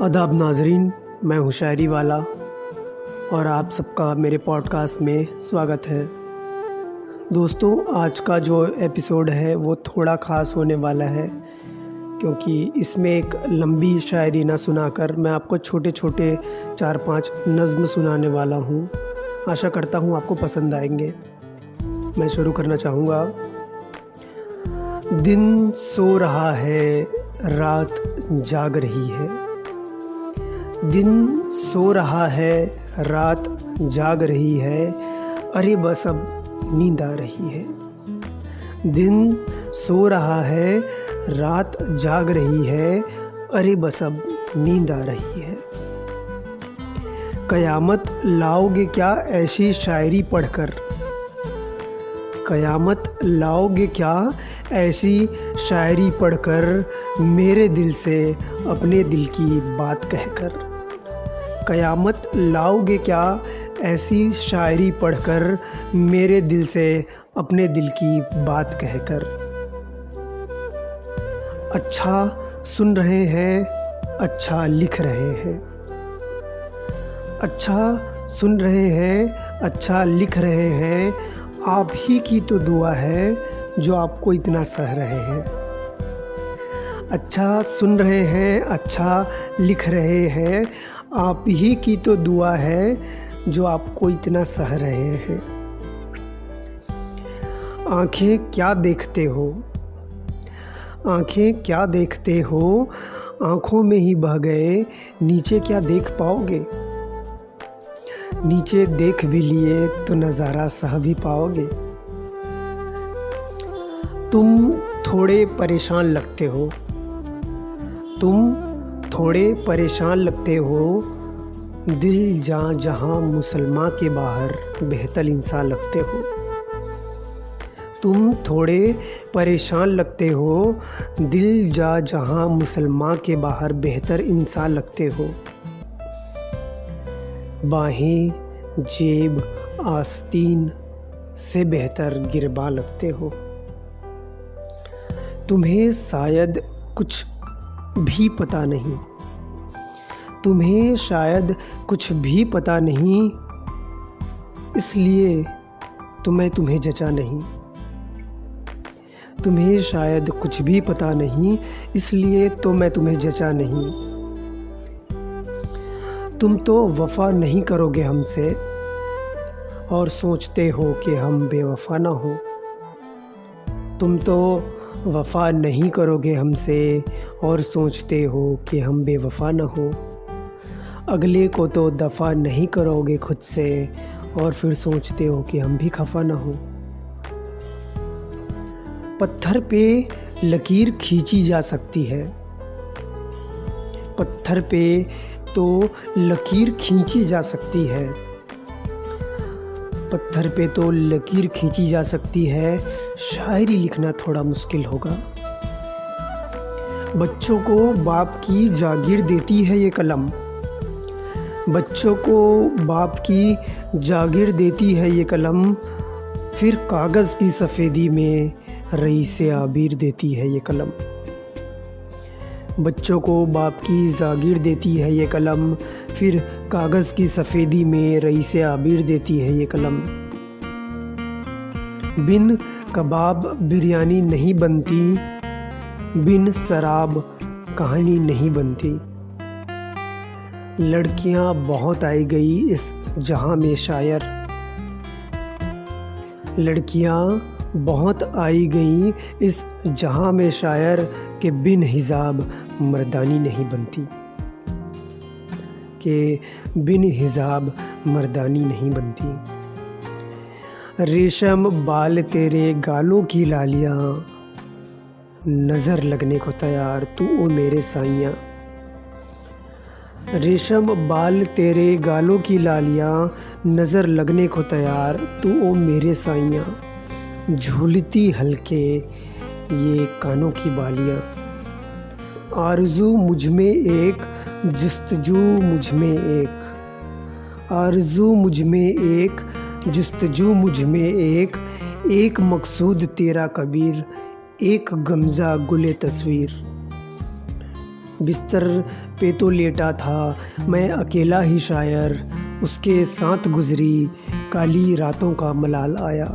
अदाब नाजरीन, मैं हूँ वाला और आप सबका मेरे पॉडकास्ट में स्वागत है। दोस्तों, आज का जो एपिसोड है, वो थोड़ा ख़ास होने वाला है, क्योंकि इसमें एक लंबी शायरी ना सुनाकर मैं आपको छोटे छोटे चार पाँच नज़्म सुनाने वाला हूँ। आशा करता हूँ आपको पसंद आएँगे। मैं शुरू करना चाहूँगा। दिन सो रहा है, रात जाग रही है। दिन सो रहा है, रात जाग रही है, अरे बस अब नींद आ रही है। दिन सो रहा है, रात जाग रही है, अरे बस अब नींद आ रही है। कयामत लाओगे क्या ऐसी शायरी पढ़कर? कयामत लाओगे क्या ऐसी शायरी पढ़कर मेरे दिल से अपने दिल की बात कहकर? कयामत लाओगे क्या? ऐसी शायरी पढ़कर मेरे दिल से अपने दिल की बात कहकर। अच्छा सुन रहे हैं अच्छा लिख रहे हैं। अच्छा सुन रहे हैं अच्छा लिख रहे हैं, आप ही की तो दुआ है जो आपको इतना सह रहे हैं। अच्छा सुन रहे हैं अच्छा लिख रहे हैं आप ही की तो दुआ है जो आपको इतना सह रहे हैं। आँखें क्या देखते हो? आँखें क्या देखते हो? आँखों में ही बह गए, नीचे क्या देख पाओगे? नीचे देख भी लिए तो नज़ारा सह भी पाओगे। तुम थोड़े परेशान लगते हो। तुम थोड़े परेशान लगते हो? दिल जहाँ जहाँ मुसलमान के बाहर बेहतर इंसान लगते हो। तुम थोड़े परेशान लगते हो। दिल जा जहाँ मुसलमान के बाहर बेहतर इंसान लगते हो। बाहें जेब आस्तीन से बेहतर गिरबा लगते हो। तुम्हें शायद कुछ भी पता नहीं। तुम्हें शायद कुछ भी पता नहीं, इसलिए तो मैं तुम्हें जचा नहीं। तुम्हें शायद कुछ भी पता नहीं, इसलिए तो मैं तुम्हें जचा नहीं। तुम तो वफा नहीं करोगे हमसे, और सोचते हो कि हम बेवफा ना हो। तुम तो वफा नहीं करोगे हमसे और सोचते हो कि हम बेवफा ना हो। अगले को तो दफ़ा नहीं करोगे खुद से, और फिर सोचते हो कि हम भी खफा ना हो। पत्थर पे लकीर खींची जा सकती है। पत्थर पे तो लकीर खींची जा सकती है। पत्थर पे तो लकीर खींची जा सकती है। शायरी लिखना थोड़ा मुश्किल होगा। बच्चों को बाप की जागीर देती है ये कलम। बच्चों को बाप की जागीर देती है ये कलम, फिर कागज़ की सफ़ेदी में रई से आबिर देती है ये कलम। बच्चों को बाप की जागीर देती है ये कलम, फिर कागज़ की सफ़ेदी में रई से आबिर देती है ये कलम। बिन कबाब बिरयानी नहीं बनती बिन शराब कहानी नहीं बनती। लड़कियाँ बहुत आई गई इस जहाँ में शायर। लड़कियाँ बहुत आई गई इस जहाँ में शायर के बिन हिजाब मर्दानी नहीं बनती। के बिन हिजाब मर्दानी नहीं बनती। रेशम बाल तेरे गालों की लालियाँ नज़र लगने को तैयार, तू ओ मेरे साइयाँ रेशम बाल तेरे गालों की लालियाँ, नज़र लगने को तैयार, तू ओ मेरे साइयाँ झूलती हल्के ये कानों की बालियाँ। आरज़ू मुझमें एक, जस्तजू मुझमें एक। आरज़ू मुझमें एक, जस्तजू मुझमें एक एक मकसूद तेरा कबीर। एक गमज़ा गुल तस्वीर। बिस्तर पे तो लेटा था, मैं अकेला ही शायर, उसके साथ गुजरी, काली रातों का मलाल आया।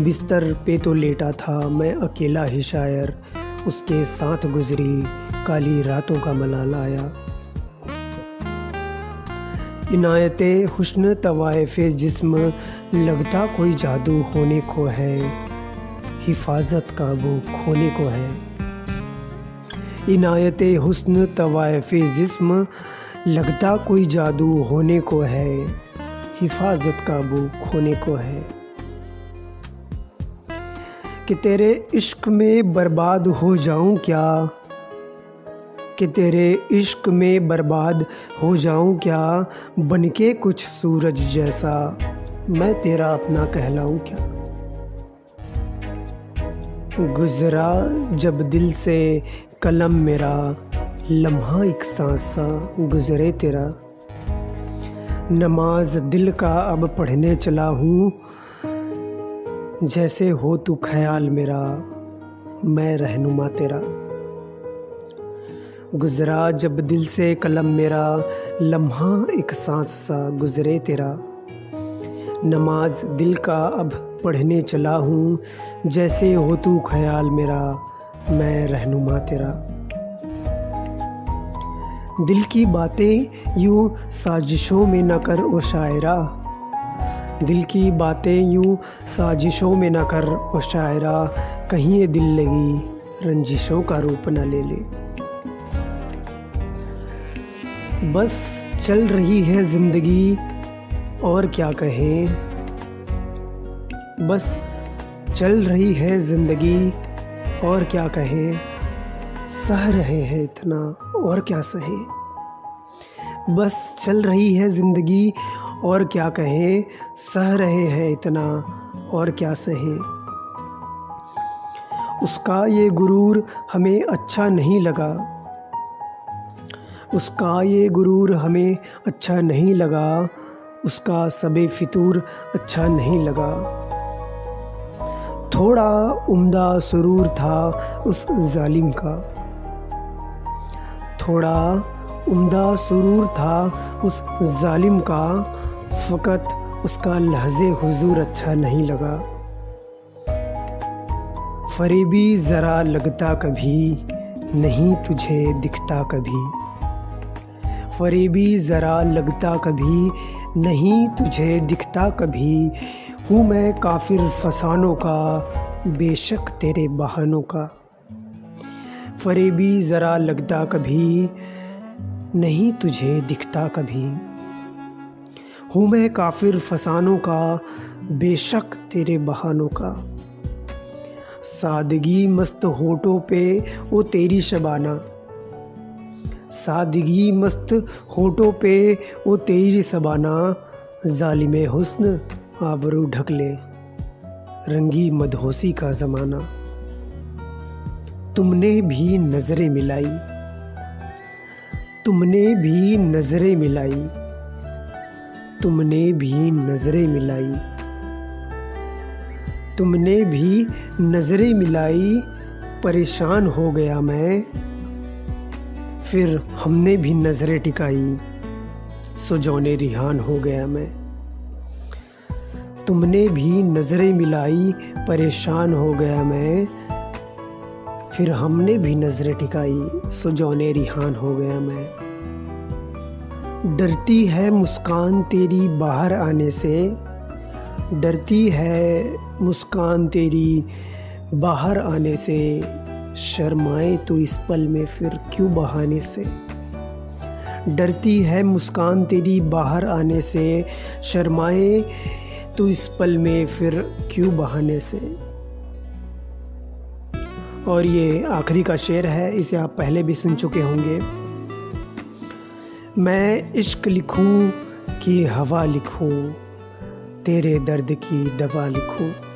बिस्तर पे तो लेटा था, मैं अकेला ही शायर, उसके साथ गुजरी, काली रातों का मलाल आया। इनायत हुस्न तवायफ जिस्म, लगता कोई जादू होने को है। हिफाजत का वो खोने को है। इनायत हुस्न तवायफ जिस्म, लगता कोई जादू होने को है। हिफाजत का वो खोने को है। कि तेरे इश्क में बर्बाद हो जाऊँ क्या? कि तेरे इश्क में बर्बाद हो जाऊँ क्या? बनके कुछ सूरज जैसा मैं तेरा अपना कहलाऊं क्या? गुजरा जब दिल से कलम मेरा, लम्हा एक सांसा गुजरे तेरा। नमाज़ दिल का अब पढ़ने चला हूँ, जैसे हो तू ख्याल मेरा, मैं रहनुमा तेरा। गुजरा जब दिल से कलम मेरा, लम्हा एक सांस सा गुजरे तेरा। नमाज़ दिल का अब पढ़ने चला हूँ। जैसे हो तू ख्याल मेरा, मैं रहनुमा तेरा। दिल की बातें यूँ साजिशों में न कर ओ शायरा। दिल की बातें यूँ साजिशों में न कर ओ शायरा। कहीं ये दिल लगी, रंजिशों का रूप न ले ले। बस चल रही है ज़िंदगी और क्या कहें? बस चल रही है ज़िंदगी, और क्या कहें? सह रहे हैं इतना, और क्या सहें? बस चल रही है ज़िंदगी, और क्या कहें? सह रहे हैं इतना, और क्या सहें? उसका ये गुरूर हमें अच्छा नहीं लगा। उसका ये गुरूर हमें अच्छा नहीं लगा। उसका सबे फितूर अच्छा नहीं लगा। थोड़ा उम्दा सुरूर था उस जालिम का। थोड़ा उम्दा सुरूर था उस जालिम का, फ़कत उसका लहजे हुजूर अच्छा नहीं लगा। फरेबी ज़रा लगता कभी, नहीं तुझे दिखता कभी। फरेबी ज़रा लगता कभी, नहीं तुझे दिखता कभी। हूँ मैं काफिर फसानों का, बेशक तेरे बहानों का। फरेबी ज़रा लगता कभी, नहीं तुझे दिखता कभी। हूँ मैं काफिर फसानों का, बेशक तेरे बहानों का। सादगी मस्त होठों पे वो तेरी शबाना। सादगी मस्त होठों पे वो तेरी सबाना, जालिम हुस्न आबरू ढक ले रंगी मदहोसी का ज़माना। तुमने भी नज़रें मिलाई, तुमने भी नज़रें मिलाई, तुमने भी नज़रें मिलाई, तुमने भी नज़रें मिलाई, परेशान हो गया मैं फिर हमने भी नज़रें टिकाई। सो जौने रिहान हो गया मैं। तुमने भी नज़रें मिलाई, परेशान हो गया मैं। फिर हमने भी नज़रें टिकाई, सो जौने रिहान हो गया मैं। डरती है मुस्कान तेरी बाहर आने से। डरती है मुस्कान तेरी बाहर आने से। शर्माए तो इस पल में फिर क्यों बहाने से? डरती है मुस्कान तेरी बाहर आने से। शर्माए तो इस पल में फिर क्यों बहाने से? और ये आखिरी का शेर है, इसे आप पहले भी सुन चुके होंगे। मैं इश्क लिखूं कि हवा लिखूं, तेरे दर्द की दवा लिखूं।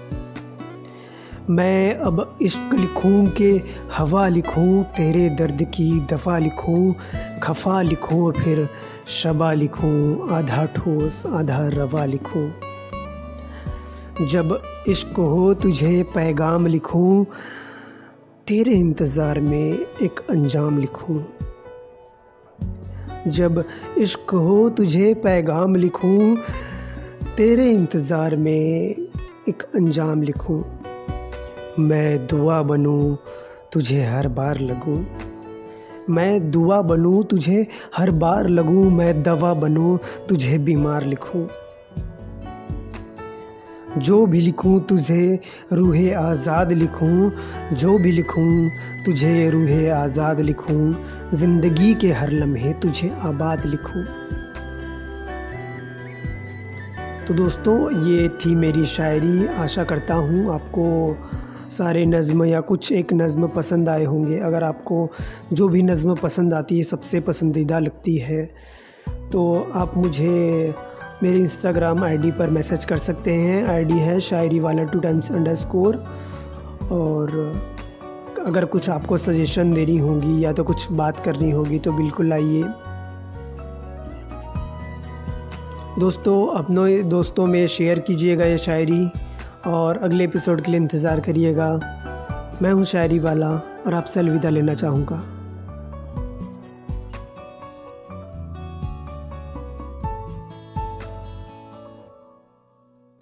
मैं अब इश्क लिखूं कि हवा लिखूं, तेरे दर्द की दफ़ा लिखूं, खफा लिखूं, फिर शबा लिखूं, आधा ठोस, आधा रवा लिखूं। जब इश्क हो तुझे पैगाम लिखूं, तेरे इंतज़ार में एक अंजाम लिखूं। जब इश्क हो तुझे पैगाम लिखूं, तेरे इंतज़ार में एक अंजाम लिखूं। मैं दुआ बनूं तुझे हर बार लगूं। मैं दुआ बनूं तुझे हर बार लगूं। मैं दवा बनूं तुझे बीमार लिखूं। जो भी लिखूं तुझे रूहे आज़ाद लिखूं। जो भी लिखूं तुझे रूहे आज़ाद लिखूं। ज़िंदगी के हर लम्हे तुझे आबाद लिखूं। तो दोस्तों, ये थी मेरी शायरी। आशा करता हूँ आपको सारे नज़म या कुछ एक नज़म पसंद आए होंगे। अगर आपको जो भी नज़म पसंद आती है, सबसे पसंदीदा लगती है तो आप मुझे मेरे इंस्टाग्राम आईडी पर मैसेज कर सकते हैं। आईडी है शायरी वाला टू टाइम्स अंडर स्कोर और अगर कुछ आपको सजेशन देनी होगी या तो कुछ बात करनी होगी तो बिल्कुल आइए। दोस्तों, अपनों, दोस्तों में शेयर कीजिएगा ये शायरी। और अगले एपिसोड के लिए इंतज़ार करिएगा। मैं हूँ शायरी वाला और आपसे अलविदा लेना चाहूँगा।